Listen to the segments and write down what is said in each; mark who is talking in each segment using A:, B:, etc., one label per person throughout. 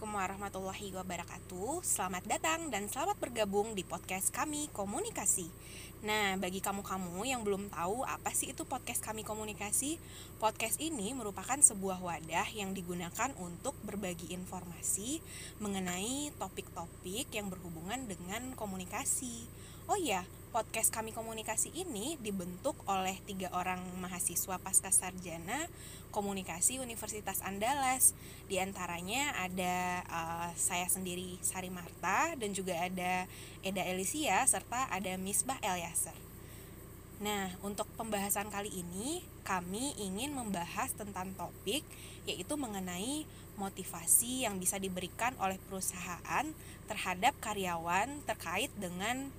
A: Assalamualaikum warahmatullahi wabarakatuh. Selamat datang dan selamat bergabung di podcast kami Komunikasi. Nah, bagi kamu-kamu yang belum tahu apa sih itu podcast kami Komunikasi Podcast ini merupakan sebuah wadah yang digunakan untuk berbagi informasi Mengenai topik-topik yang berhubungan dengan komunikasi. Oh iya, podcast kami komunikasi ini dibentuk oleh tiga orang mahasiswa pasca sarjana komunikasi Universitas Andalas. Di antaranya ada uh, saya sendiri Sari Marta dan juga ada Eda Elisia serta ada Misbah Elyasar. Nah, untuk pembahasan kali ini kami ingin membahas tentang topik yaitu mengenai motivasi yang bisa diberikan oleh perusahaan terhadap karyawan terkait dengan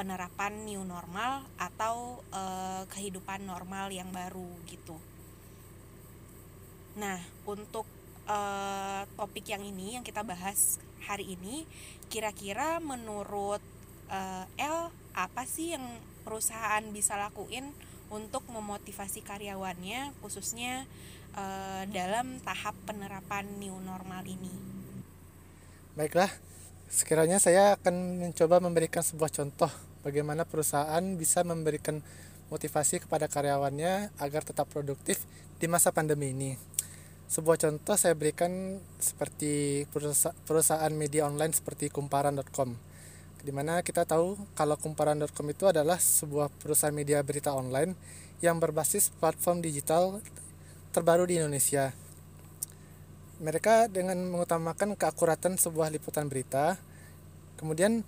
A: penerapan new normal atau uh, kehidupan normal yang baru gitu. Nah, untuk uh, topik yang ini yang kita bahas hari ini, kira-kira menurut uh, L apa sih yang perusahaan bisa lakuin untuk memotivasi karyawannya, khususnya uh, dalam tahap penerapan new normal ini?
B: Baiklah, sekiranya saya akan mencoba memberikan sebuah contoh bagaimana perusahaan bisa memberikan motivasi kepada karyawannya agar tetap produktif di masa pandemi ini. Sebuah contoh saya berikan seperti perusahaan media online seperti kumparan.com. Di mana kita tahu kalau kumparan.com itu adalah sebuah perusahaan media berita online yang berbasis platform digital terbaru di Indonesia. Mereka dengan mengutamakan keakuratan sebuah liputan berita, kemudian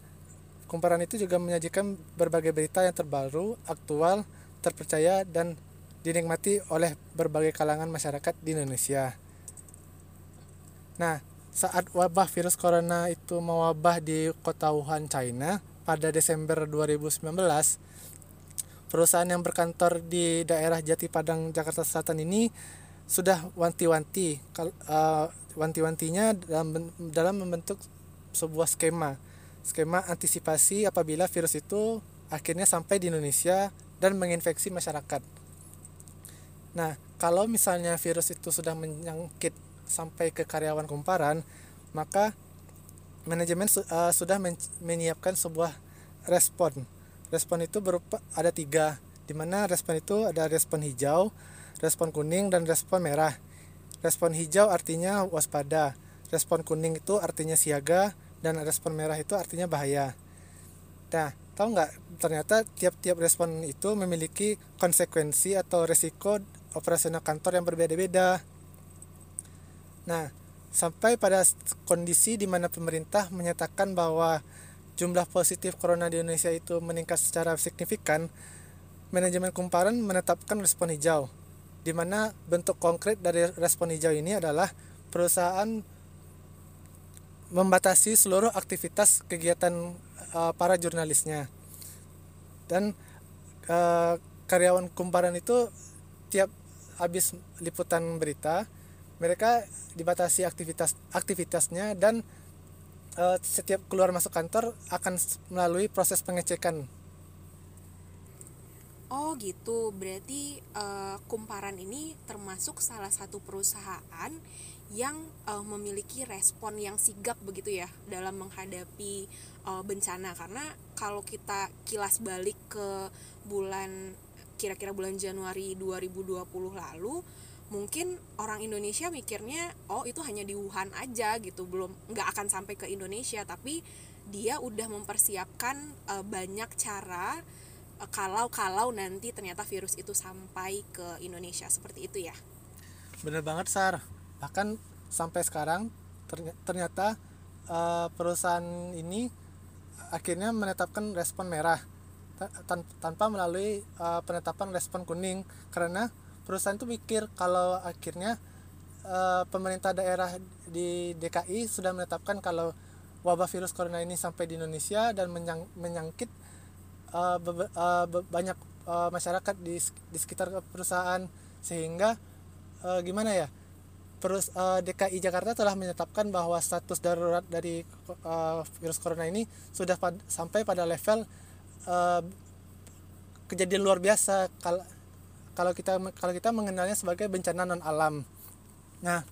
B: Kumparan itu juga menyajikan berbagai berita yang terbaru, aktual, terpercaya, dan dinikmati oleh berbagai kalangan masyarakat di Indonesia. Nah, saat wabah virus corona itu mewabah di kota Wuhan, China pada Desember 2019, perusahaan yang berkantor di daerah Jati Padang, Jakarta Selatan ini sudah wanti-wanti, uh, wanti-wantinya dalam, dalam membentuk sebuah skema skema antisipasi apabila virus itu akhirnya sampai di Indonesia dan menginfeksi masyarakat. Nah, kalau misalnya virus itu sudah menyangkit sampai ke karyawan kumparan, maka manajemen uh, sudah men menyiapkan sebuah respon. Respon itu berupa ada tiga, di mana respon itu ada respon hijau, respon kuning, dan respon merah. Respon hijau artinya waspada, respon kuning itu artinya siaga, dan respon merah itu artinya bahaya. Nah, tahu nggak ternyata tiap-tiap respon itu memiliki konsekuensi atau resiko operasional kantor yang berbeda-beda. Nah, sampai pada kondisi di mana pemerintah menyatakan bahwa jumlah positif corona di Indonesia itu meningkat secara signifikan, manajemen kumparan menetapkan respon hijau, di mana bentuk konkret dari respon hijau ini adalah perusahaan membatasi seluruh aktivitas kegiatan uh, para jurnalisnya. Dan uh, karyawan kumparan itu tiap habis liputan berita mereka dibatasi aktivitas aktivitasnya dan uh, setiap keluar masuk kantor akan melalui proses pengecekan.
A: Oh gitu, berarti uh, kumparan ini termasuk salah satu perusahaan yang uh, memiliki respon yang sigap begitu ya dalam menghadapi uh, bencana. Karena kalau kita kilas balik ke bulan kira-kira bulan Januari 2020 lalu mungkin orang Indonesia mikirnya oh itu hanya di Wuhan aja gitu. Belum nggak akan sampai ke Indonesia. Tapi dia udah mempersiapkan uh, banyak cara uh, kalau kalau nanti ternyata virus itu sampai ke Indonesia. Seperti itu ya.
B: Bener banget Sar bahkan sampai sekarang ternyata uh, perusahaan ini akhirnya menetapkan respon merah tanpa melalui uh, penetapan respon kuning. Karena perusahaan itu pikir kalau akhirnya uh, pemerintah daerah di DKI sudah menetapkan kalau wabah virus corona ini sampai di Indonesia dan menyang, menyangkit uh, uh, banyak uh, masyarakat di, di sekitar perusahaan. Sehingga uh, gimana ya Terus uh, eh, DKI Jakarta telah menetapkan bahwa status darurat dari uh, virus corona ini sudah pad sampai pada level uh, kejadian luar biasa kalau kalau kita kalau kita mengenalnya sebagai bencana non alam. Nah,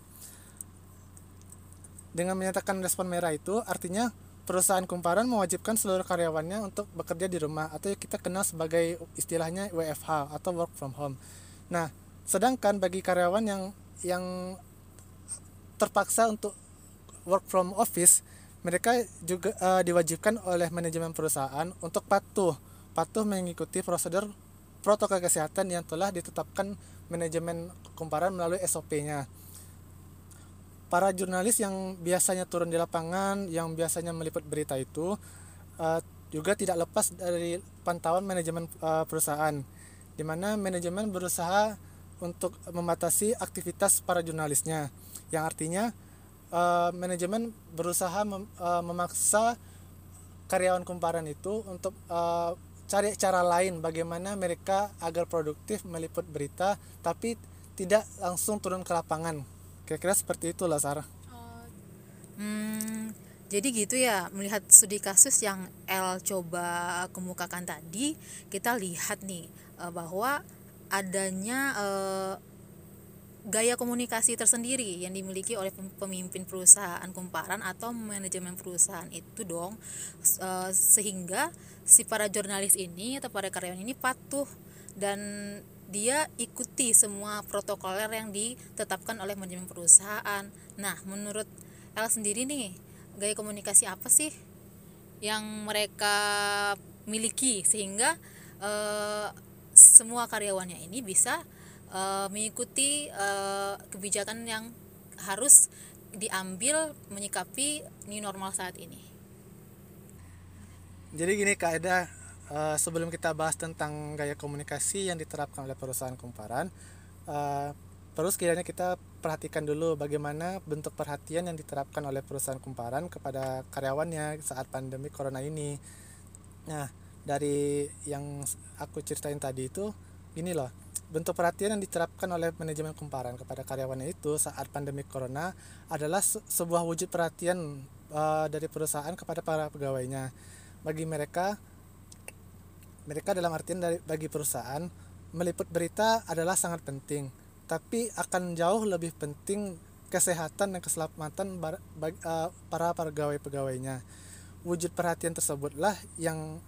B: dengan menyatakan respon merah itu artinya perusahaan kumparan mewajibkan seluruh karyawannya untuk bekerja di rumah atau kita kenal sebagai istilahnya WFH atau work from home. Nah, sedangkan bagi karyawan yang yang terpaksa untuk work from office, mereka juga uh, diwajibkan oleh manajemen perusahaan untuk patuh patuh mengikuti prosedur protokol kesehatan yang telah ditetapkan manajemen kumparan melalui SOP-nya para jurnalis yang biasanya turun di lapangan, yang biasanya meliput berita itu uh, juga tidak lepas dari pantauan manajemen uh, perusahaan, di mana manajemen berusaha untuk membatasi aktivitas para jurnalisnya, yang artinya uh, manajemen berusaha mem, uh, memaksa karyawan kumparan itu untuk uh, cari cara lain bagaimana mereka agar produktif meliput berita, tapi tidak langsung turun ke lapangan kira-kira seperti itulah Sarah oh.
C: hmm, jadi gitu ya melihat studi kasus yang L coba kemukakan tadi kita lihat nih bahwa adanya gaya komunikasi tersendiri yang dimiliki oleh pemimpin perusahaan kumparan atau manajemen perusahaan itu dong uh, sehingga si para jurnalis ini atau para karyawan ini patuh dan dia ikuti semua protokoler yang ditetapkan oleh manajemen perusahaan. Nah, menurut El sendiri nih, gaya komunikasi apa sih yang mereka miliki sehingga uh, semua karyawannya ini bisa uh, mengikuti uh, kebijakan yang harus diambil menyikapi new normal saat ini.
B: Jadi gini Kak Eda, uh, sebelum kita bahas tentang gaya komunikasi yang diterapkan oleh perusahaan kumparan uh, perlu sekiranya kita perhatikan dulu bagaimana bentuk perhatian yang diterapkan oleh perusahaan kumparan kepada karyawannya saat pandemi corona ini nah dari yang aku ceritain tadi itu ini loh bentuk perhatian yang diterapkan oleh manajemen kumparan kepada karyawannya itu saat pandemi corona adalah sebuah wujud perhatian uh, dari perusahaan kepada para pegawainya. Bagi mereka mereka dalam artian dari bagi perusahaan meliput berita adalah sangat penting tapi akan jauh lebih penting kesehatan dan keselamatan eh, para pegawai-pegawainya. Wujud perhatian tersebutlah yang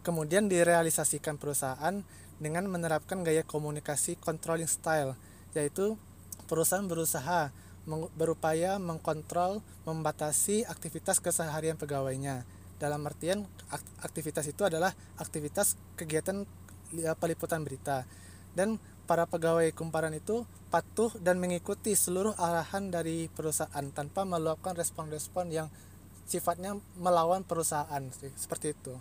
B: kemudian direalisasikan perusahaan dengan menerapkan gaya komunikasi controlling style yaitu perusahaan berusaha berupaya mengkontrol membatasi aktivitas keseharian pegawainya dalam artian aktivitas itu adalah aktivitas kegiatan peliputan berita dan para pegawai kumparan itu patuh dan mengikuti seluruh arahan dari perusahaan tanpa melakukan respon-respon yang sifatnya melawan perusahaan seperti itu.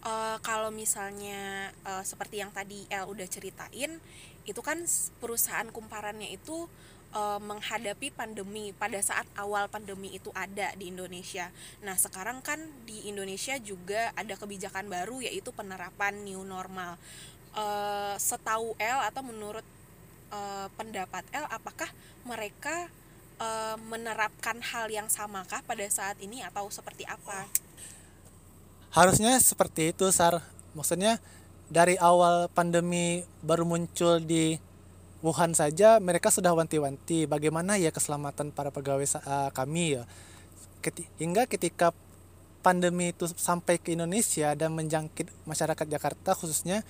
A: Uh, kalau misalnya uh, seperti yang tadi El udah ceritain, itu kan perusahaan kumparannya itu uh, menghadapi pandemi pada saat awal pandemi itu ada di Indonesia. Nah, sekarang kan di Indonesia juga ada kebijakan baru yaitu penerapan new normal. Uh, setahu L atau menurut uh, pendapat L apakah mereka uh, menerapkan hal yang samakah pada saat ini atau seperti apa?
B: Harusnya seperti itu, Sar. Maksudnya dari awal pandemi baru muncul di Wuhan saja mereka sudah wanti-wanti bagaimana ya keselamatan para pegawai uh, kami ya. Keti hingga ketika pandemi itu sampai ke Indonesia dan menjangkit masyarakat Jakarta khususnya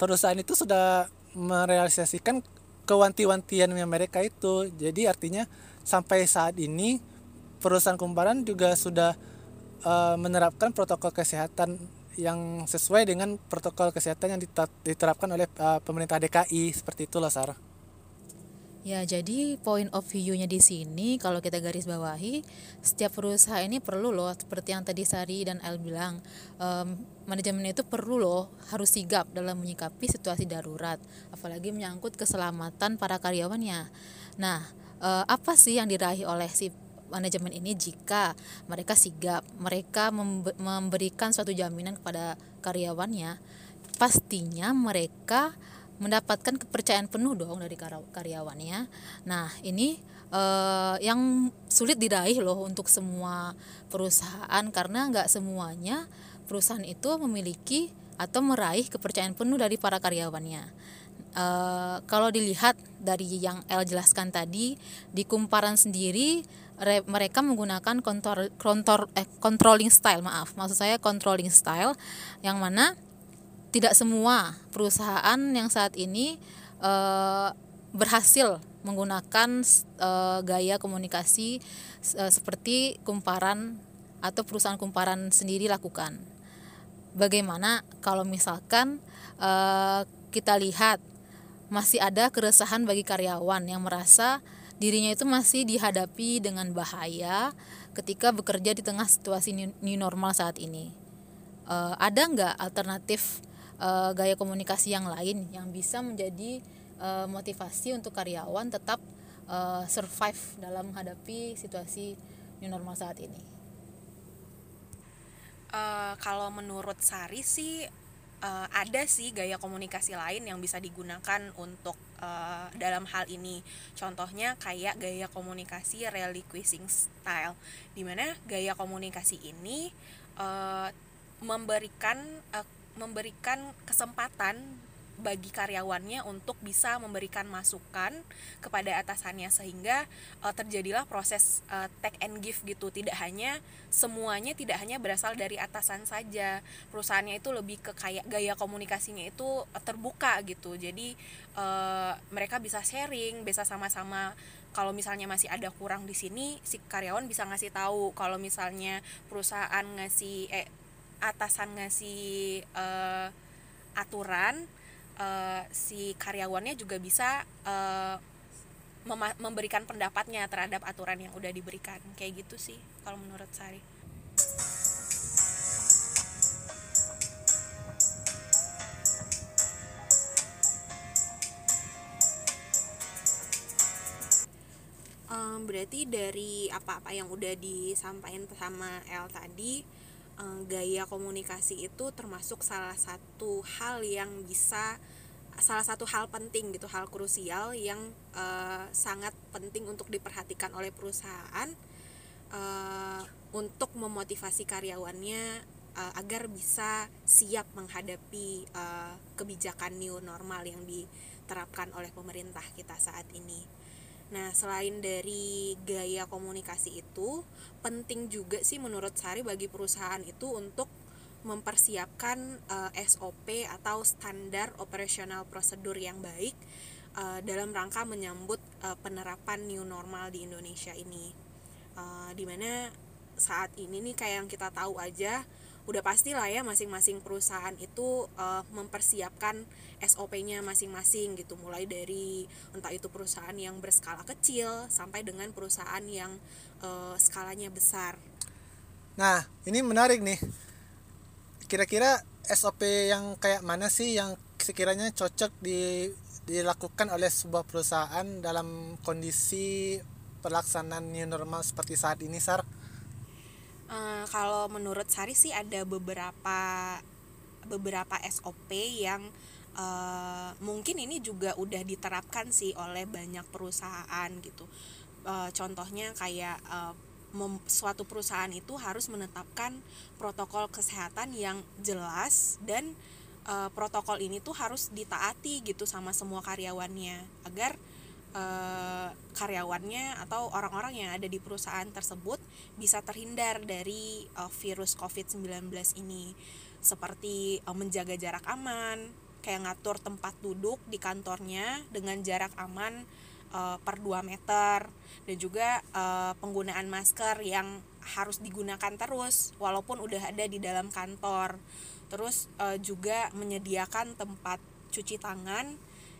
B: perusahaan itu sudah merealisasikan kewanti-wantiannya mereka itu. Jadi artinya sampai saat ini perusahaan kumparan juga sudah uh, menerapkan protokol kesehatan yang sesuai dengan protokol kesehatan yang diterapkan oleh uh, pemerintah DKI seperti itulah Sarah.
C: Ya, jadi point of view-nya di sini kalau kita garis bawahi, setiap perusahaan ini perlu loh seperti yang tadi Sari dan El bilang, um, manajemen itu perlu loh harus sigap dalam menyikapi situasi darurat, apalagi menyangkut keselamatan para karyawannya. Nah, uh, apa sih yang diraih oleh si manajemen ini jika mereka sigap, mereka memberikan suatu jaminan kepada karyawannya, pastinya mereka mendapatkan kepercayaan penuh dong dari karyawannya. Nah, ini eh, yang sulit diraih loh untuk semua perusahaan karena nggak semuanya perusahaan itu memiliki atau meraih kepercayaan penuh dari para karyawannya. Uh, kalau dilihat dari yang El jelaskan tadi di kumparan sendiri re- mereka menggunakan kontrol, kontrol eh, controlling style maaf maksud saya controlling style yang mana tidak semua perusahaan yang saat ini eh, berhasil menggunakan eh, gaya komunikasi eh, seperti kumparan atau perusahaan kumparan sendiri lakukan. Bagaimana kalau misalkan eh, kita lihat masih ada keresahan bagi karyawan yang merasa dirinya itu masih dihadapi dengan bahaya ketika bekerja di tengah situasi new normal saat ini. Eh, ada nggak alternatif eh, gaya komunikasi yang lain yang bisa menjadi eh, motivasi untuk karyawan tetap eh, survive dalam menghadapi situasi new normal saat ini?
A: Eh, kalau menurut Sari sih eh, ada sih gaya komunikasi lain yang bisa digunakan untuk eh, dalam hal ini. Contohnya kayak gaya komunikasi relinquishing style, di mana gaya komunikasi ini eh, memberikan eh, memberikan kesempatan bagi karyawannya untuk bisa memberikan masukan kepada atasannya sehingga uh, terjadilah proses uh, take and give gitu. Tidak hanya semuanya tidak hanya berasal dari atasan saja. Perusahaannya itu lebih ke kayak gaya komunikasinya itu uh, terbuka gitu. Jadi uh, mereka bisa sharing bisa sama-sama. Kalau misalnya masih ada kurang di sini si karyawan bisa ngasih tahu. Kalau misalnya perusahaan ngasih eh atasan ngasih uh, aturan uh, si karyawannya juga bisa uh, memberikan pendapatnya terhadap aturan yang udah diberikan kayak gitu sih kalau menurut Sari. Um, berarti dari apa-apa yang udah disampaikan sama El tadi gaya komunikasi itu termasuk salah satu hal yang bisa salah satu hal penting gitu hal krusial yang uh, sangat penting untuk diperhatikan oleh perusahaan uh, untuk memotivasi karyawannya uh, agar bisa siap menghadapi kebijakan new normal yang diterapkan oleh pemerintah kita saat ini. Nah, selain dari gaya komunikasi itu, penting juga sih menurut Sari bagi perusahaan itu untuk mempersiapkan uh, eh, SOP atau standar operasional prosedur yang baik uh, dalam rangka menyambut uh, penerapan new normal di Indonesia ini. Uh, di mana saat ini nih kayak yang kita tahu aja udah pasti lah ya masing-masing perusahaan itu uh, mempersiapkan SOP-nya masing-masing gitu mulai dari entah itu perusahaan yang berskala kecil sampai dengan perusahaan yang uh, skalanya besar.
B: Nah ini menarik nih kira-kira SOP yang kayak mana sih yang sekiranya cocok di dilakukan oleh sebuah perusahaan dalam kondisi pelaksanaan new normal seperti saat ini Sar?
A: Uh, kalau menurut Sari sih ada beberapa beberapa SOP yang uh, mungkin ini juga udah diterapkan sih oleh banyak perusahaan gitu. Uh, contohnya kayak uh, mem, suatu perusahaan itu harus menetapkan protokol kesehatan yang jelas dan uh, protokol ini tuh harus ditaati gitu sama semua karyawannya agar uh, karyawannya atau orang-orang yang ada di perusahaan tersebut bisa terhindar dari uh, virus COVID-19 ini seperti uh, menjaga jarak aman, kayak ngatur tempat duduk di kantornya dengan jarak aman uh, per 2 meter dan juga uh, penggunaan masker yang harus digunakan terus walaupun udah ada di dalam kantor. Terus uh, juga menyediakan tempat cuci tangan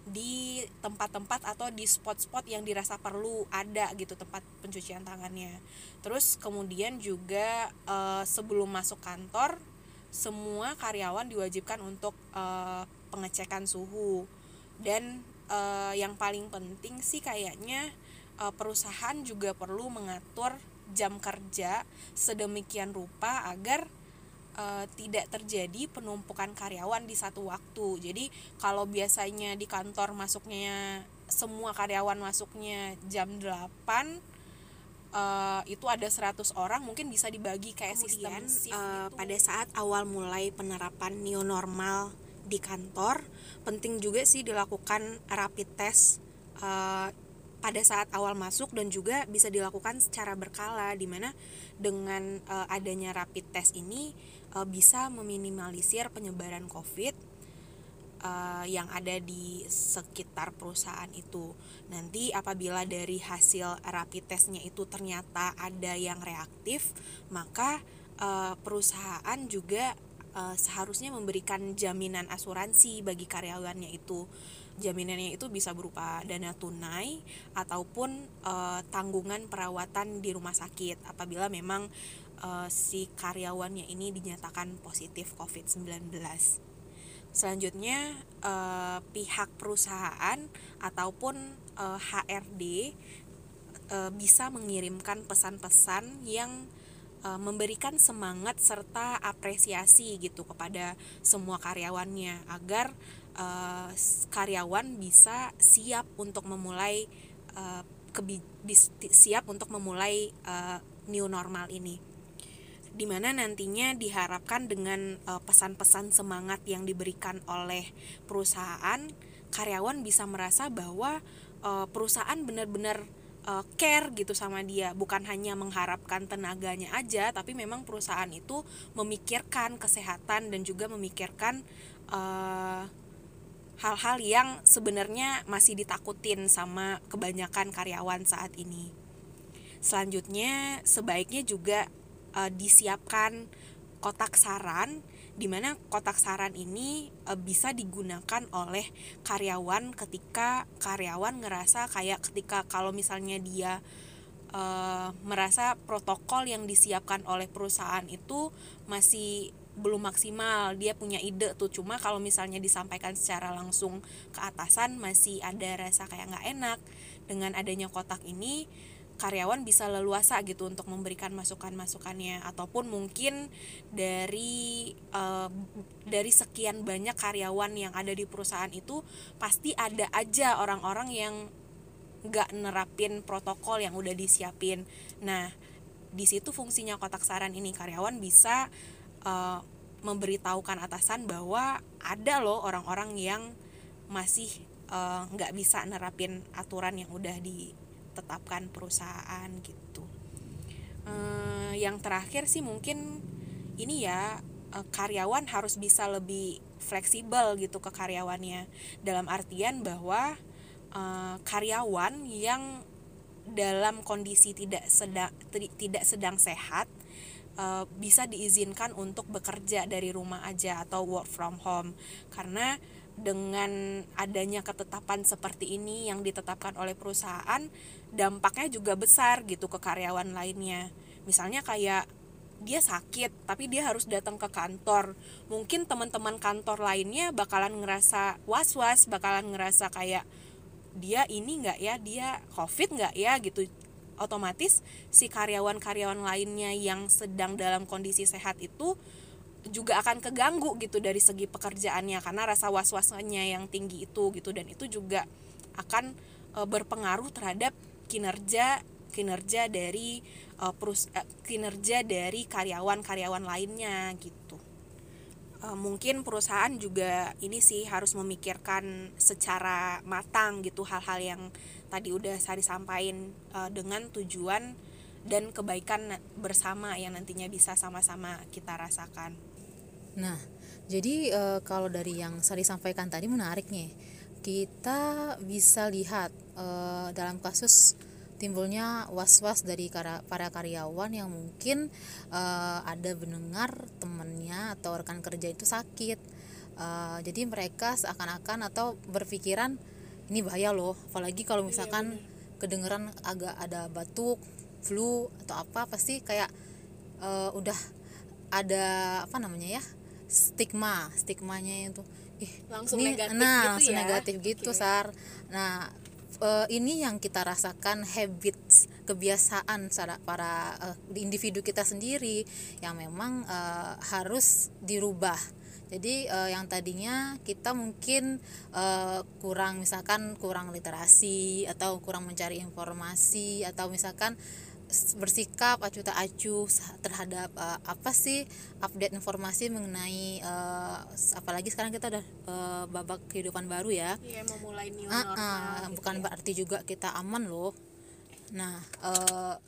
A: di tempat-tempat atau di spot-spot yang dirasa perlu ada gitu tempat pencucian tangannya. Terus kemudian juga e, sebelum masuk kantor semua karyawan diwajibkan untuk e, pengecekan suhu dan e, yang paling penting sih kayaknya e, perusahaan juga perlu mengatur jam kerja sedemikian rupa agar uh, tidak terjadi penumpukan karyawan di satu waktu. Jadi kalau biasanya di kantor masuknya semua karyawan masuknya jam 8 Uh, itu ada 100 orang mungkin bisa dibagi kayak Kemudian, sistem uh, pada saat awal mulai penerapan new normal di kantor penting juga sih dilakukan rapid test uh, pada saat awal masuk dan juga bisa dilakukan secara berkala di mana dengan uh, adanya rapid test ini uh, bisa meminimalisir penyebaran COVID uh, yang ada di sekitar perusahaan itu. Nanti apabila dari hasil rapid testnya itu ternyata ada yang reaktif, maka uh, perusahaan juga uh, seharusnya memberikan jaminan asuransi bagi karyawannya itu jaminannya itu bisa berupa dana tunai ataupun uh, tanggungan perawatan di rumah sakit apabila memang uh, si karyawannya ini dinyatakan positif COVID-19. Selanjutnya uh, pihak perusahaan ataupun uh, HRD uh, bisa mengirimkan pesan-pesan yang memberikan semangat serta apresiasi gitu kepada semua karyawannya agar uh, karyawan bisa siap untuk memulai uh, siap untuk memulai uh, new normal ini di mana nantinya diharapkan dengan pesan-pesan uh, semangat yang diberikan oleh perusahaan karyawan bisa merasa bahwa uh, perusahaan benar-benar uh, care gitu sama dia bukan hanya mengharapkan tenaganya aja tapi memang perusahaan itu memikirkan kesehatan dan juga memikirkan uh, hal-hal yang sebenarnya masih ditakutin sama kebanyakan karyawan saat ini. Selanjutnya, sebaiknya juga uh, disiapkan kotak saran di mana kotak saran ini e, bisa digunakan oleh karyawan ketika karyawan ngerasa kayak ketika kalau misalnya dia e, merasa protokol yang disiapkan oleh perusahaan itu masih belum maksimal dia punya ide tuh. Cuma kalau misalnya disampaikan secara langsung ke atasan masih ada rasa kayak nggak enak dengan adanya kotak ini karyawan bisa leluasa gitu untuk memberikan masukan-masukannya. Ataupun mungkin dari uh, dari sekian banyak karyawan yang ada di perusahaan itu pasti ada aja orang-orang yang nggak nerapin protokol yang udah disiapin. Nah di situ fungsinya kotak saran ini. Karyawan bisa uh, memberitahukan atasan bahwa ada loh orang-orang yang masih eh, nggak uh, bisa nerapin aturan yang udah ditetapkan perusahaan gitu. Uh, yang terakhir sih mungkin ini ya uh, karyawan harus bisa lebih fleksibel gitu ke karyawannya dalam artian bahwa uh, karyawan yang dalam kondisi tidak sedang tidak sedang sehat uh, bisa diizinkan untuk bekerja dari rumah aja atau work from home karena dengan adanya ketetapan seperti ini yang ditetapkan oleh perusahaan dampaknya juga besar gitu ke karyawan lainnya. Misalnya kayak dia sakit tapi dia harus datang ke kantor. Mungkin teman-teman kantor lainnya bakalan ngerasa was-was bakalan ngerasa kayak dia ini nggak ya? Dia covid nggak ya? Gitu. Otomatis si karyawan-karyawan lainnya yang sedang dalam kondisi sehat itu juga akan keganggu gitu dari segi pekerjaannya karena rasa was-wasnya yang tinggi itu gitu. Dan itu juga akan e, berpengaruh terhadap kinerja kinerja dari e, perus e, kinerja dari karyawan-karyawan lainnya gitu e, mungkin perusahaan juga ini sih harus memikirkan secara matang gitu hal-hal yang tadi udah saya sampaikan uh, dengan tujuan dan kebaikan bersama yang nantinya bisa sama-sama kita rasakan.
C: Nah, jadi e, kalau dari yang saya sampaikan tadi menarik nih. Kita bisa lihat e, dalam kasus timbulnya was-was dari para karyawan yang mungkin e, ada mendengar temannya atau rekan kerja itu sakit. E, jadi mereka seakan-akan atau berpikiran ini bahaya loh apalagi kalau iya, misalkan iya, kedengeran agak ada batuk flu atau apa pasti kayak uh, udah ada apa namanya ya stigma stigmanya itu
A: ih langsung ini, negatif
C: nah
A: gitu
C: langsung
A: ya?
C: negatif gitu okay. sar nah uh, ini yang kita rasakan habits kebiasaan para uh, individu kita sendiri yang memang uh, harus dirubah jadi uh, yang tadinya kita mungkin uh, kurang misalkan kurang literasi atau kurang mencari informasi atau misalkan bersikap acuh tak acuh terhadap uh, apa sih update informasi mengenai uh, apalagi sekarang kita udah uh, babak kehidupan baru ya.
A: Iya, memulai new
C: Uh,
A: normal.
C: uh,
A: gitu
C: bukan
A: ya.
C: berarti juga kita aman loh. Nah, uh,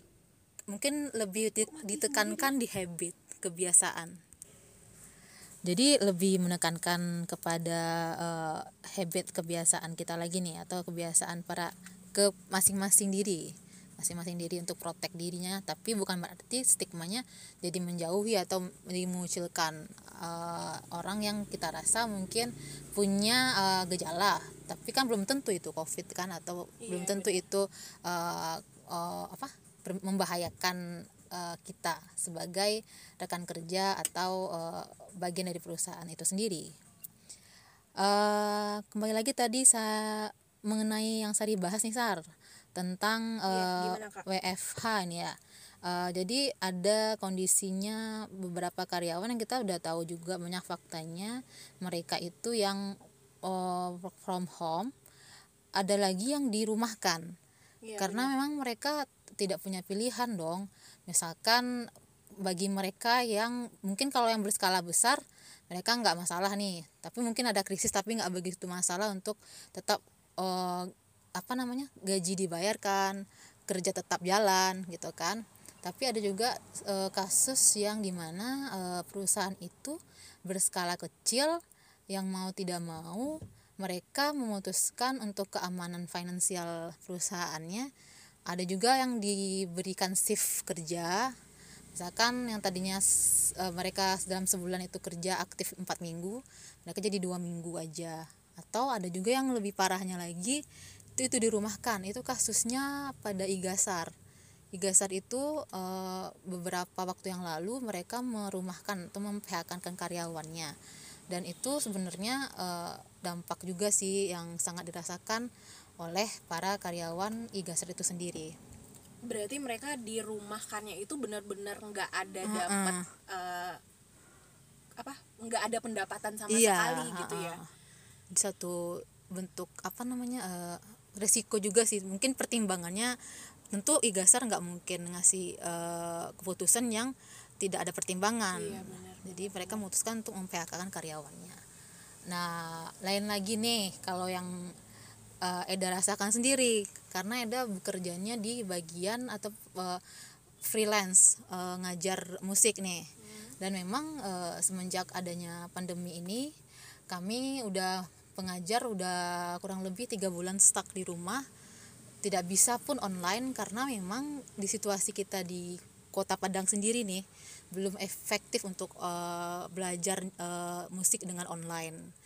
C: mungkin lebih di- ditekankan di habit kebiasaan. Jadi lebih menekankan kepada uh, habit kebiasaan kita lagi nih atau kebiasaan para ke masing-masing diri masing-masing diri untuk protek dirinya tapi bukan berarti stigmanya jadi menjauhi atau dimunculkan. Uh, orang yang kita rasa mungkin punya uh, gejala tapi kan belum tentu itu covid kan atau
A: Iya,
C: belum tentu itu uh, uh, apa membahayakan uh, kita sebagai rekan kerja atau uh, bagian dari perusahaan itu sendiri. Eh, kembali lagi tadi saya mengenai yang Sari bahas nih Sar tentang
A: Iya,
C: eh,
A: gimana, Kak?
C: WFH ini ya. Eh, jadi ada kondisinya beberapa karyawan yang kita udah tahu juga banyak faktanya. Mereka itu yang eh, work from home. Ada lagi yang dirumahkan.
A: Iya,
C: karena memang mereka tidak punya pilihan dong. Misalkan bagi mereka yang mungkin kalau yang berskala besar mereka nggak masalah nih. Tapi mungkin ada krisis tapi nggak begitu masalah untuk tetap eh, apa namanya gaji dibayarkan kerja tetap jalan gitu kan. Tapi ada juga eh, kasus yang di mana eh, perusahaan itu berskala kecil yang mau tidak mau mereka memutuskan untuk keamanan finansial perusahaannya. Ada juga yang diberikan shift kerja. Misalkan yang tadinya eh, mereka dalam sebulan itu kerja aktif empat minggu mereka jadi dua minggu aja. Atau ada juga yang lebih parahnya lagi itu itu dirumahkan itu kasusnya pada Igasar. Igasar itu eh, beberapa waktu yang lalu mereka merumahkan atau memphk karyawannya. Dan itu sebenarnya eh, dampak juga sih yang sangat dirasakan oleh para karyawan Igasar itu sendiri.
A: Berarti mereka dirumahkannya itu benar-benar nggak ada dapat eh, apa nggak ada pendapatan sama
C: Iya,
A: sekali gitu ya?
C: satu bentuk apa namanya eh, resiko juga sih. Mungkin pertimbangannya tentu Igasar nggak mungkin ngasih eh, keputusan yang tidak ada pertimbangan.
A: Iya, benar.
C: jadi mereka memutuskan untuk memphk karyawannya. Nah lain lagi nih kalau yang eh, Eda rasakan sendiri karena Eda bekerjanya di bagian atau eh, freelance eh, ngajar musik nih. Dan memang eh, semenjak adanya pandemi ini kami udah pengajar udah kurang lebih tiga bulan stuck di rumah. Tidak bisa pun online karena memang di situasi kita di kota Padang sendiri nih belum efektif untuk eh, belajar eh, musik dengan online.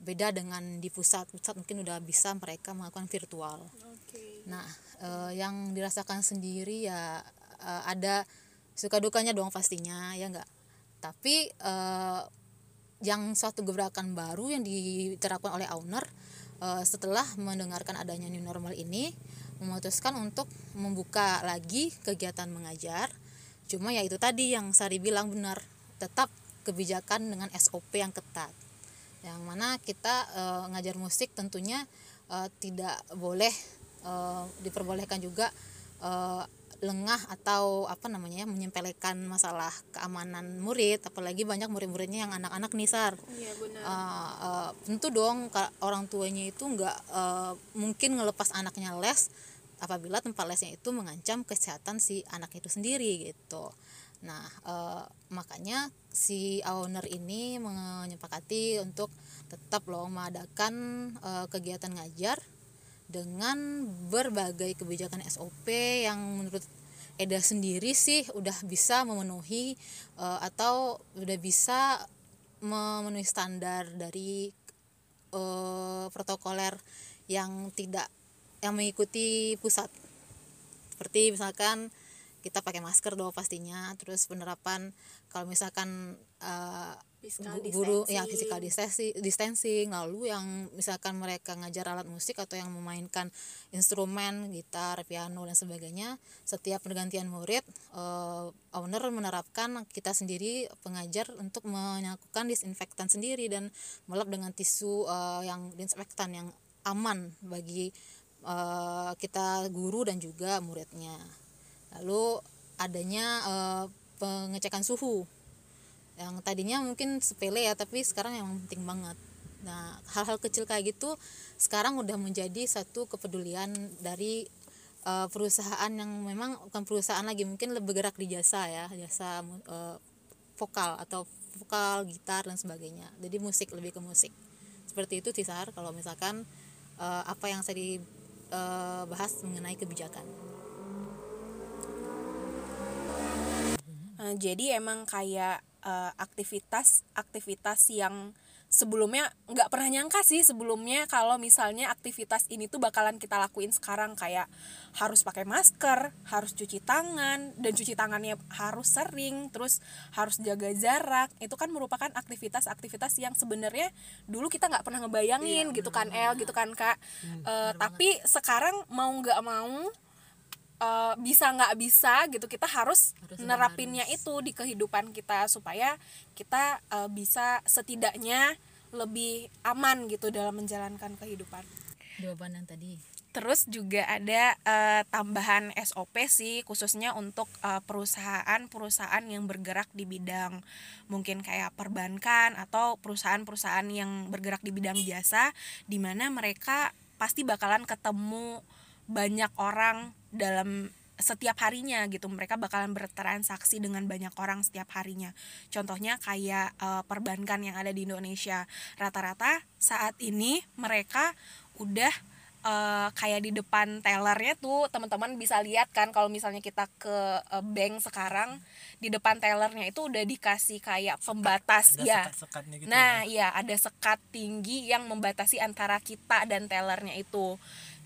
C: Beda dengan di pusat pusat mungkin udah bisa mereka melakukan virtual.
A: Oke.
C: Nah, eh, yang dirasakan sendiri ya eh, ada suka dukanya dong pastinya ya enggak. Tapi eh, yang suatu gebrakan baru yang diterapkan oleh owner eh, setelah mendengarkan adanya new normal ini memutuskan untuk membuka lagi kegiatan mengajar. Cuma ya itu tadi yang Sari bilang benar, tetap kebijakan dengan SOP yang ketat yang mana kita eh, ngajar musik tentunya eh, tidak boleh eh, diperbolehkan juga eh, lengah atau apa namanya ya, menyempelekan masalah keamanan murid apalagi banyak murid-muridnya yang anak-anak nisar
A: iya benar.
C: Eh, eh, tentu dong orang tuanya itu nggak eh, mungkin ngelepas anaknya les apabila tempat lesnya itu mengancam kesehatan si anak itu sendiri gitu. Nah eh, makanya si owner ini menyepakati untuk tetap loh mengadakan eh, kegiatan ngajar dengan berbagai kebijakan SOP yang menurut Eda sendiri sih udah bisa memenuhi eh, atau udah bisa memenuhi standar dari eh, protokoler yang tidak yang mengikuti pusat. Seperti misalkan kita pakai masker dong pastinya terus penerapan kalau misalkan eh,
A: Physical
C: guru
A: distancing.
C: yang physical distancing, distancing lalu yang misalkan mereka ngajar alat musik atau yang memainkan instrumen gitar piano dan sebagainya setiap pergantian murid eh, owner menerapkan kita sendiri pengajar untuk melakukan disinfektan sendiri dan melap dengan tisu eh, yang disinfektan yang aman bagi eh, kita guru dan juga muridnya lalu adanya uh, pengecekan suhu yang tadinya mungkin sepele ya tapi sekarang yang penting banget. Nah hal-hal kecil kayak gitu sekarang udah menjadi satu kepedulian dari uh, perusahaan yang memang bukan perusahaan lagi mungkin lebih bergerak di jasa ya jasa uh, vokal atau vokal gitar dan sebagainya. Jadi musik lebih ke musik. Seperti itu Tisar kalau misalkan uh, apa yang saya dibahas mengenai kebijakan.
A: Jadi emang kayak uh, aktivitas aktivitas yang sebelumnya nggak pernah nyangka sih sebelumnya kalau misalnya aktivitas ini tuh bakalan kita lakuin sekarang kayak harus pakai masker, harus cuci tangan dan cuci tangannya harus sering, terus harus jaga jarak. Itu kan merupakan aktivitas-aktivitas yang sebenarnya dulu kita nggak pernah ngebayangin iya, gitu kan El, gitu kan Kak. Hmm, uh, tapi banget. sekarang mau nggak mau uh, bisa nggak bisa gitu kita harus, harus nerapinnya harus. itu di kehidupan kita supaya kita uh, bisa setidaknya lebih aman gitu dalam menjalankan kehidupan.
C: Jawaban yang tadi.
A: Terus juga ada uh, tambahan SOP sih khususnya untuk perusahaan-perusahaan yang bergerak di bidang mungkin kayak perbankan atau perusahaan-perusahaan yang bergerak di bidang jasa di mana mereka pasti bakalan ketemu banyak orang dalam setiap harinya gitu. Mereka bakalan bertransaksi dengan banyak orang setiap harinya. Contohnya kayak uh, perbankan yang ada di Indonesia. Rata-rata saat ini mereka udah uh, kayak di depan tellernya tuh teman-teman bisa lihat kan kalau misalnya kita ke uh, bank sekarang di depan tellernya itu udah dikasih kayak pembatas ya
B: sekat gitu
A: nah ya. ya ada sekat tinggi yang membatasi antara kita dan tellernya itu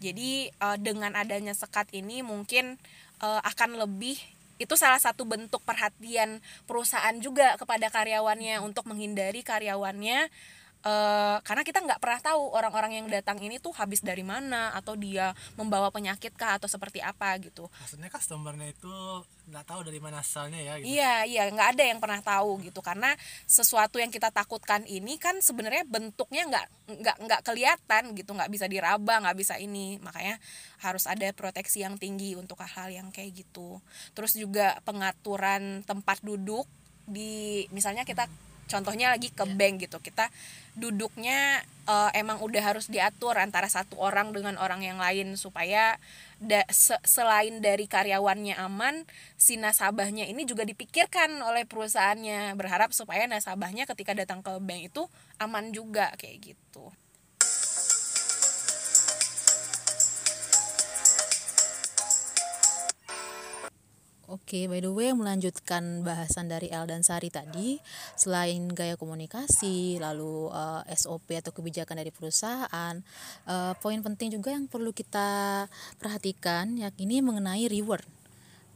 A: jadi uh, dengan adanya sekat ini mungkin uh, akan lebih itu salah satu bentuk perhatian perusahaan juga kepada karyawannya untuk menghindari karyawannya Uh, karena kita nggak pernah tahu orang-orang yang datang ini tuh habis dari mana atau dia membawa penyakit kah atau seperti apa gitu.
B: Maksudnya customernya itu nggak tahu dari mana asalnya ya?
A: Gitu. Iya iya nggak ada yang pernah tahu gitu karena sesuatu yang kita takutkan ini kan sebenarnya bentuknya nggak nggak nggak kelihatan gitu nggak bisa diraba nggak bisa ini makanya harus ada proteksi yang tinggi untuk hal-hal yang kayak gitu. Terus juga pengaturan tempat duduk di misalnya kita contohnya lagi ke yeah. bank gitu. Kita duduknya uh, emang udah harus diatur antara satu orang dengan orang yang lain supaya da, se, selain dari karyawannya aman si nasabahnya ini juga dipikirkan oleh perusahaannya. Berharap supaya nasabahnya ketika datang ke bank itu aman juga kayak gitu
C: Oke, by the way, melanjutkan bahasan dari El dan Sari tadi, selain gaya komunikasi, lalu uh, eh, SOP atau kebijakan dari perusahaan, uh, poin penting juga yang perlu kita perhatikan yakni mengenai reward.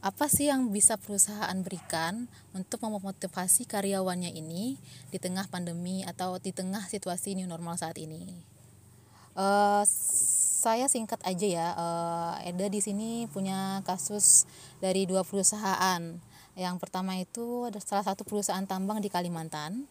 C: Apa sih yang bisa perusahaan berikan untuk memotivasi karyawannya ini di tengah pandemi atau di tengah situasi new normal saat ini? Uh, saya singkat aja ya, uh, Eda di sini punya kasus dari dua perusahaan. Yang pertama itu ada salah satu perusahaan tambang di Kalimantan,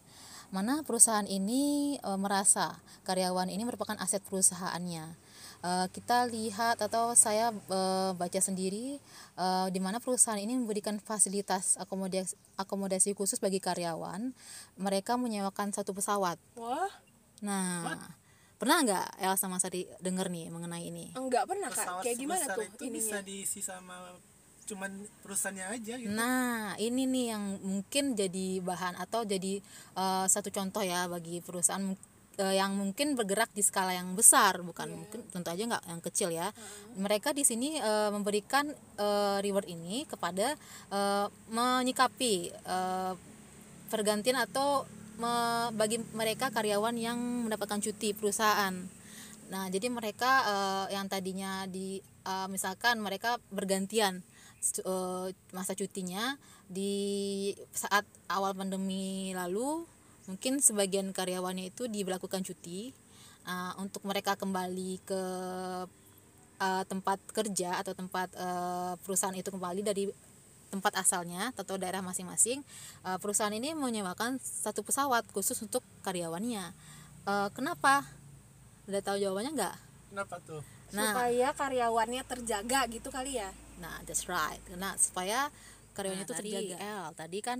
C: mana perusahaan ini e, merasa karyawan ini merupakan aset perusahaannya. E, kita lihat atau saya e, baca sendiri e, di mana perusahaan ini memberikan fasilitas akomodasi akomodasi khusus bagi karyawan. Mereka menyewakan satu pesawat.
A: Wah.
C: Nah. What? Pernah nggak Elsa sama Sari denger nih mengenai ini?
A: Enggak pernah kak. Kayak gimana tuh?
B: Itu ininya? bisa diisi sama cuman perusahaannya aja gitu.
C: Nah, ini nih yang mungkin jadi bahan atau jadi uh, satu contoh ya bagi perusahaan uh, yang mungkin bergerak di skala yang besar, bukan yeah. mungkin tentu aja nggak yang kecil ya. Uh-huh. Mereka di sini uh, memberikan uh, reward ini kepada uh, menyikapi uh, pergantian atau me, bagi mereka karyawan yang mendapatkan cuti perusahaan. Nah, jadi mereka uh, yang tadinya di uh, misalkan mereka bergantian uh, masa cutinya di saat awal pandemi lalu mungkin sebagian karyawannya itu diberlakukan cuti uh, untuk mereka kembali ke uh, tempat kerja atau tempat uh, perusahaan itu kembali dari tempat asalnya atau daerah masing-masing uh, perusahaan ini menyewakan satu pesawat khusus untuk karyawannya. Uh, kenapa? Udah tahu jawabannya nggak?
B: Kenapa tuh?
A: Nah. Supaya karyawannya terjaga gitu kali ya?
C: Nah that's right. Nah supaya karyawannya
A: Nah,
C: itu
A: tadi,
C: terjaga. L tadi kan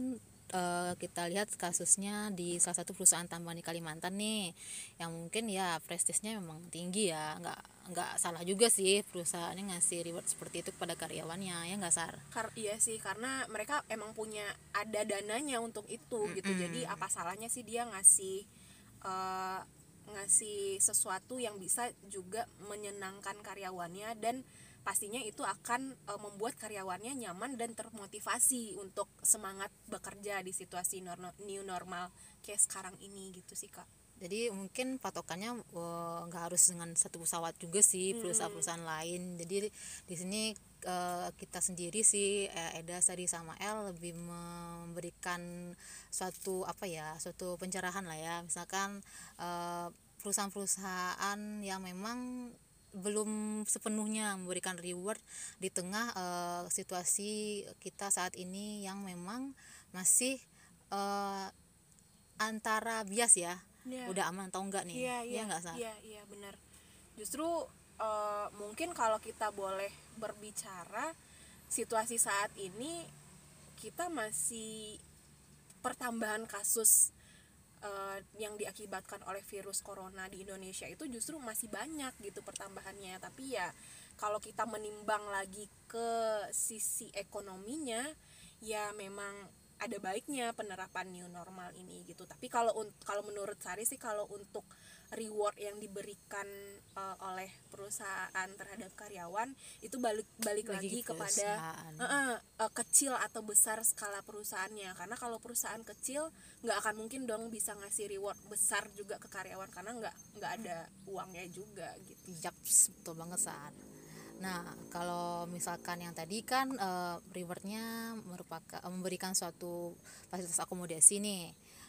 C: eh, kita lihat kasusnya di salah satu perusahaan tambahan di Kalimantan nih. Yang mungkin ya prestisnya memang tinggi ya. Nggak nggak salah juga sih perusahaannya ngasih reward seperti itu kepada karyawannya ya nggak sar?
A: Kar iya sih karena mereka emang punya ada dananya untuk itu gitu. Jadi apa salahnya sih dia ngasih eh, ngasih sesuatu yang bisa juga menyenangkan karyawannya dan pastinya itu akan eh, membuat karyawannya nyaman dan termotivasi untuk semangat bekerja di situasi new normal kayak sekarang ini gitu sih kak.
C: Jadi mungkin patokannya eh, nggak harus dengan satu pesawat juga sih perusahaan-perusahaan lain. Jadi di sini eh, kita sendiri sih eh, Eda Sari sama El lebih memberikan suatu apa ya suatu pencerahan lah ya. Misalkan eh, perusahaan-perusahaan yang memang belum sepenuhnya memberikan reward di tengah eh, situasi kita saat ini yang memang masih eh, antara bias ya
A: Iya.
C: udah aman atau enggak nih
A: Iya, iya,
C: nggak Sar?
A: iya, iya, benar. Justru eh, mungkin kalau kita boleh berbicara situasi saat ini kita masih pertambahan kasus eh, yang diakibatkan oleh virus corona di Indonesia itu justru masih banyak gitu pertambahannya. Tapi ya kalau kita menimbang lagi ke sisi ekonominya ya memang ada baiknya penerapan new normal ini gitu tapi kalau kalau menurut Sari sih kalau untuk reward yang diberikan eh, oleh perusahaan terhadap karyawan itu balik balik
C: Bagi
A: lagi kepada eh, eh, eh, kecil atau besar skala perusahaannya karena kalau perusahaan kecil nggak akan mungkin dong bisa ngasih reward besar juga ke karyawan karena nggak nggak ada uangnya juga gitu
C: Yaps, betul banget saat. Nah, kalau misalkan yang tadi kan eh, rewardnya merupakan eh, memberikan suatu fasilitas akomodasi nih.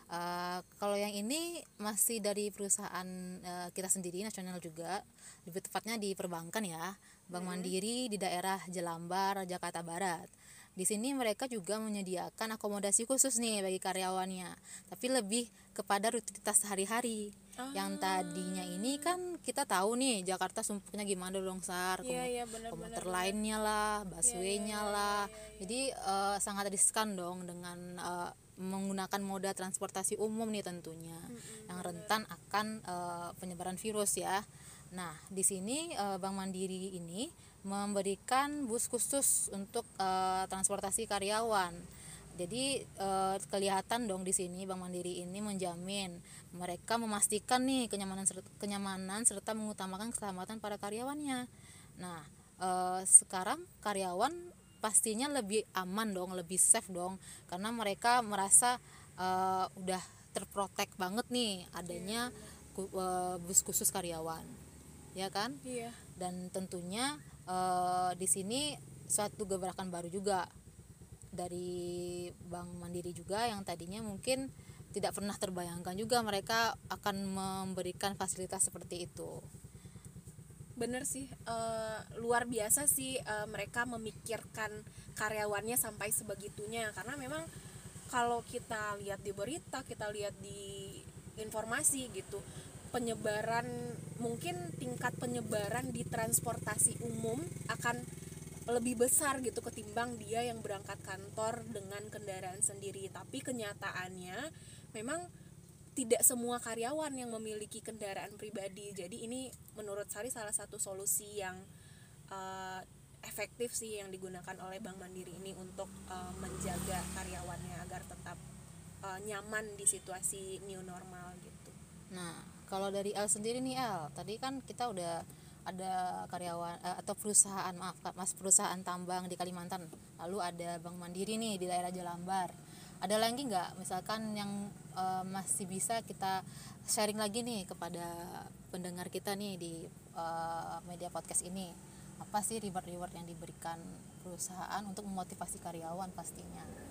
C: Eh, kalau yang ini masih dari perusahaan eh, kita sendiri nasional juga, lebih tepatnya di perbankan ya, Bank Mandiri di daerah Jelambar, Jakarta Barat. Di sini mereka juga menyediakan akomodasi khusus nih bagi karyawannya, tapi lebih kepada rutinitas sehari-hari. Yang tadinya ini kan kita tahu nih Jakarta sumpahnya gimana dong Sar,
A: Iya, iya, benar,
C: komuter lainnya lah, busway-nya lah. Jadi eh, sangat riskan dong dengan eh, menggunakan moda transportasi umum nih tentunya, yang rentan akan eh, penyebaran virus ya. Nah, di sini eh, Bank Mandiri ini memberikan bus khusus untuk eh, transportasi karyawan. Jadi eh, kelihatan dong di sini Bank Mandiri ini menjamin mereka memastikan nih kenyamanan serta, kenyamanan serta mengutamakan keselamatan para karyawannya. Nah, eh, sekarang karyawan pastinya lebih aman dong, lebih safe dong karena mereka merasa eh, udah terprotek banget nih adanya ku- bus khusus karyawan. Ya kan?
A: iya
C: dan tentunya eh, di sini suatu gebrakan baru juga dari Bank Mandiri juga yang tadinya mungkin tidak pernah terbayangkan juga mereka akan memberikan fasilitas seperti itu.
A: bener sih eh, luar biasa sih eh, mereka memikirkan karyawannya sampai sebegitunya karena memang kalau kita lihat di berita kita lihat di informasi gitu penyebaran mungkin tingkat penyebaran di transportasi umum akan lebih besar gitu ketimbang dia yang berangkat kantor dengan kendaraan sendiri. Tapi kenyataannya memang tidak semua karyawan yang memiliki kendaraan pribadi. Jadi ini menurut Sari salah satu solusi yang eh, efektif sih yang digunakan oleh Bank Mandiri ini untuk eh, menjaga karyawannya agar tetap eh, nyaman di situasi new normal gitu.
C: Nah, kalau dari L sendiri nih L, tadi kan kita udah ada karyawan eh, atau perusahaan maaf mas perusahaan tambang di Kalimantan, lalu ada Bank Mandiri nih di daerah Jelambar. Ada lagi nggak misalkan yang eh, masih bisa kita sharing lagi nih kepada pendengar kita nih di eh, media podcast ini? Apa sih reward-reward yang diberikan perusahaan untuk memotivasi karyawan pastinya?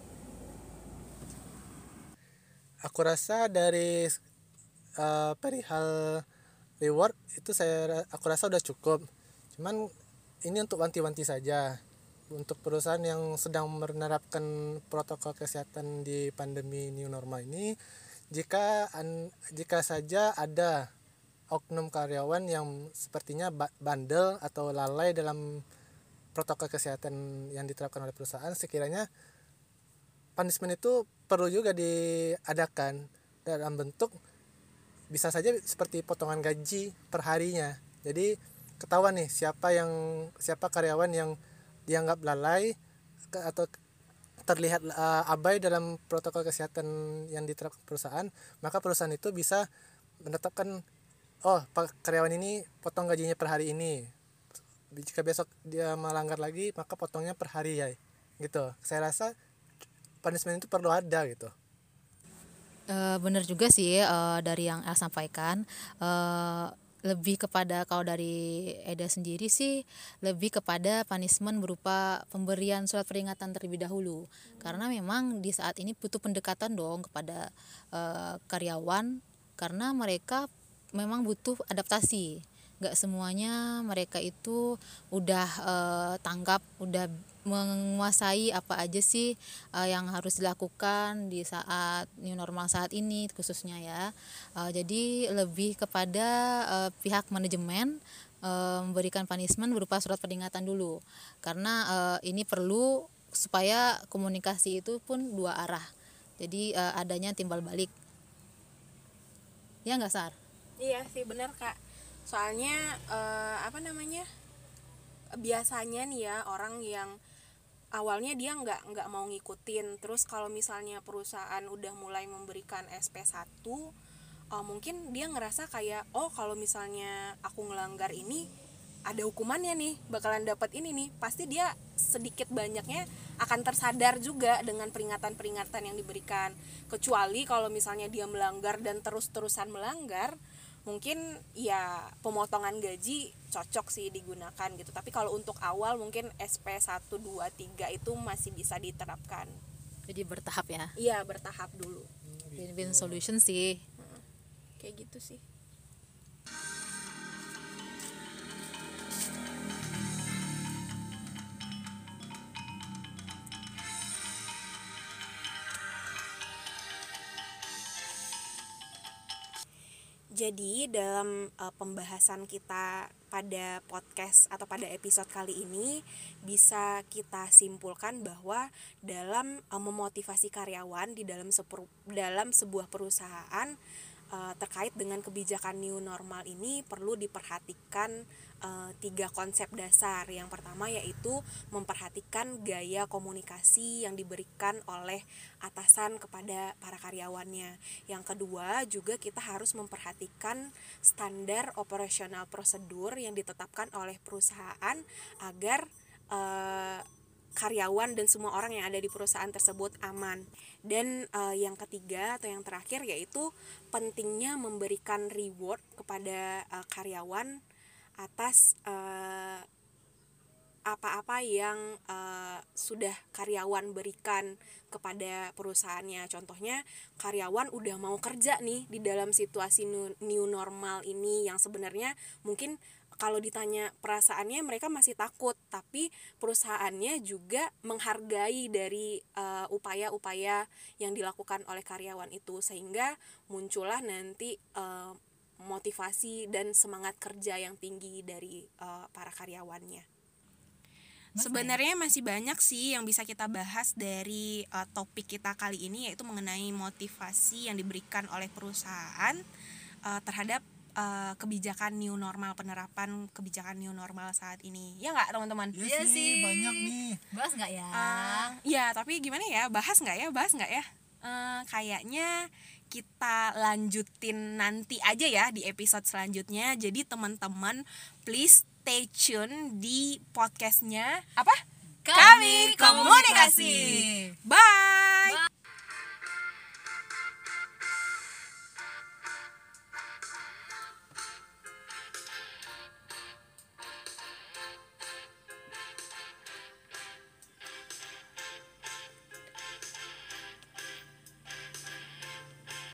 B: aku rasa dari eh, perihal reward itu saya aku rasa udah cukup. Cuman ini untuk wanti-wanti saja. Untuk perusahaan yang sedang menerapkan protokol kesehatan di pandemi new normal ini jika an- jika saja ada oknum karyawan yang sepertinya ba- bandel atau lalai dalam protokol kesehatan yang diterapkan oleh perusahaan sekiranya punishment itu perlu juga diadakan dalam bentuk bisa saja seperti potongan gaji per harinya jadi ketahuan nih siapa yang siapa karyawan yang dianggap lalai atau terlihat uh, abai dalam protokol kesehatan yang diterapkan perusahaan maka perusahaan itu bisa menetapkan oh karyawan ini potong gajinya per hari ini. Jika besok dia melanggar lagi maka potongnya per hari ya gitu. Saya rasa punishment itu perlu ada gitu
C: Uh, bener juga sih uh, dari yang El sampaikan uh, lebih kepada kalau dari Eda sendiri sih lebih kepada punishment berupa pemberian surat peringatan terlebih dahulu hmm. karena memang di saat ini butuh pendekatan dong kepada uh, karyawan karena mereka memang butuh adaptasi nggak semuanya mereka itu udah uh, tanggap udah menguasai apa aja sih uh, yang harus dilakukan di saat new normal saat ini khususnya ya. Uh, jadi lebih kepada uh, pihak manajemen uh, memberikan punishment berupa surat peringatan dulu. Karena uh, ini perlu supaya komunikasi itu pun dua arah. Jadi uh, adanya timbal balik. Ya nggak sar?
A: Iya sih benar kak soalnya uh, apa namanya biasanya nih ya orang yang awalnya dia nggak nggak mau ngikutin. Terus kalau misalnya perusahaan udah mulai memberikan SP1 uh, eh, mungkin dia ngerasa kayak oh kalau misalnya aku ngelanggar ini ada hukumannya nih bakalan dapat ini nih. Pasti dia sedikit banyaknya akan tersadar juga dengan peringatan-peringatan yang diberikan. Kecuali kalau misalnya dia melanggar dan terus-terusan melanggar mungkin ya pemotongan gaji cocok sih digunakan gitu. Tapi kalau untuk awal mungkin SP 1 2 3 itu masih bisa diterapkan.
C: Jadi bertahap ya?
A: Iya bertahap dulu.
C: Win-win solution sih.
A: Kayak gitu sih Jadi dalam uh, pembahasan kita pada podcast atau pada episode kali ini bisa kita simpulkan bahwa dalam uh, memotivasi karyawan di dalam dalam sebuah perusahaan uh, terkait dengan kebijakan new normal ini perlu diperhatikan uh, tiga konsep dasar. Yang pertama yaitu memperhatikan gaya komunikasi yang diberikan oleh atasan kepada para karyawannya. Yang kedua juga kita harus memperhatikan standar operasional prosedur yang ditetapkan oleh perusahaan agar uh, karyawan dan semua orang yang ada di perusahaan tersebut aman. Dan uh, yang ketiga atau yang terakhir yaitu pentingnya memberikan reward kepada uh, karyawan atas uh, apa-apa yang uh, sudah karyawan berikan kepada perusahaannya. Contohnya karyawan udah mau kerja nih di dalam situasi new normal ini yang sebenarnya mungkin kalau ditanya perasaannya mereka masih takut, tapi perusahaannya juga menghargai dari upaya-upaya uh, yang dilakukan oleh karyawan itu sehingga muncullah nanti uh, motivasi dan semangat kerja yang tinggi dari uh, para karyawannya. Sebenarnya masih banyak sih yang bisa kita bahas dari uh, topik kita kali ini yaitu mengenai motivasi yang diberikan oleh perusahaan uh, terhadap uh, kebijakan new normal penerapan kebijakan new normal saat ini ya nggak teman-teman?
B: Iya, iya sih banyak nih.
C: Bahas nggak ya?
A: Uh, ya tapi gimana ya bahas nggak ya bahas nggak ya? Uh, kayaknya kita lanjutin nanti aja ya di episode selanjutnya. Jadi teman-teman please stay tune di podcastnya apa?
C: Kami Komunikasi.
A: Bye. Bye.